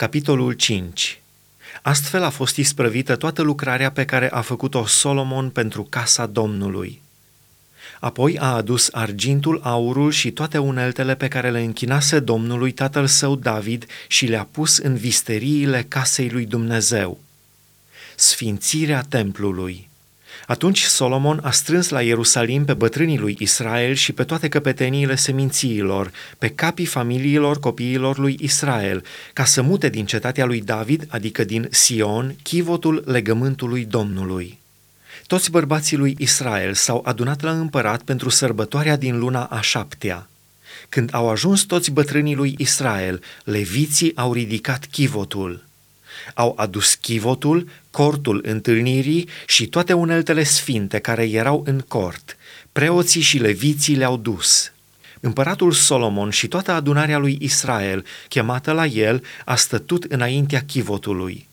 Capitolul 5 Astfel a fost isprăvită toată lucrarea pe care a făcut-o Solomon pentru casa Domnului. Apoi a adus argintul, aurul și toate uneltele pe care le închinase Domnului tatăl său David și le-a pus în visteriile casei lui Dumnezeu. Sfințirea templului – atunci Solomon a strâns la Ierusalim pe bătrânii lui Israel și pe toate căpeteniile semințiilor, pe capii familiilor copiilor lui Israel, ca să mute din cetatea lui David, adică din Sion, chivotul legământului Domnului. Toți bărbații lui Israel s-au adunat la împărat pentru sărbătoarea din luna a șaptea. Când au ajuns toți bătrânii lui Israel, leviții au ridicat chivotul – au adus chivotul, cortul întâlnirii și toate uneltele sfinte care erau în cort. Preoții și leviții le-au dus. Împăratul Solomon și toată adunarea lui Israel, chemată la el, a stătut înaintea chivotului.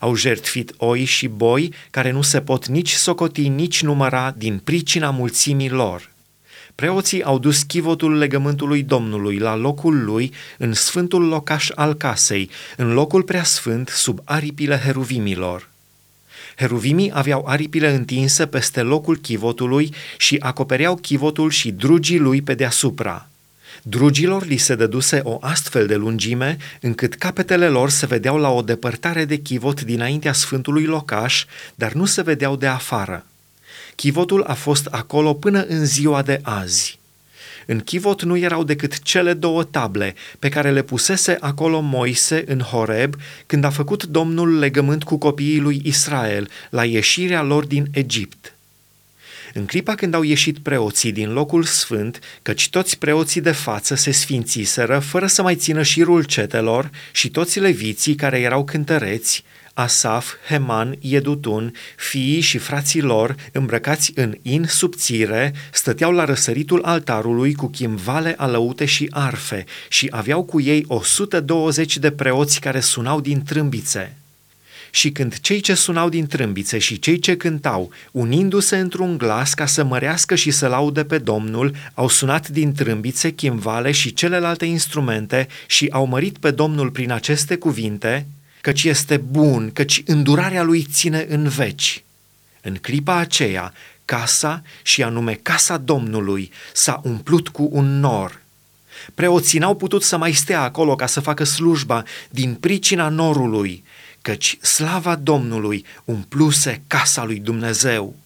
Au jertfit oi și boi care nu se pot nici socoti, nici număra din pricina mulțimii lor – Preoții au dus chivotul legământului Domnului la locul lui în sfântul locaș al casei, în locul preasfânt sub aripile heruvimilor. Heruvimii aveau aripile întinse peste locul chivotului și acopereau chivotul și drugii lui pe deasupra. Drugilor li se dăduse o astfel de lungime încât capetele lor se vedeau la o depărtare de chivot dinaintea sfântului locaș, dar nu se vedeau de afară. Chivotul a fost acolo până în ziua de azi. În chivot nu erau decât cele două table pe care le pusese acolo Moise în Horeb când a făcut Domnul legământ cu copiii lui Israel la ieșirea lor din Egipt. În clipa când au ieșit preoții din locul sfânt, căci toți preoții de față se sfințiseră fără să mai țină șirul cetelor și toți leviții care erau cântăreți, Asaf, Heman, Iedutun, fiii și frații lor, îmbrăcați în in subțire, stăteau la răsăritul altarului cu chimvale alăute și arfe și aveau cu ei 120 de preoți care sunau din trâmbițe. Și când cei ce sunau din trâmbițe și cei ce cântau, unindu-se într-un glas ca să mărească și să laude pe Domnul, au sunat din trâmbițe, chimvale și celelalte instrumente și au mărit pe Domnul prin aceste cuvinte, căci este bun, căci îndurarea lui ține în veci. În clipa aceea, casa, și anume casa Domnului, s-a umplut cu un nor. Preoții n-au putut să mai stea acolo ca să facă slujba din pricina norului, căci slava Domnului umpluse casa lui Dumnezeu.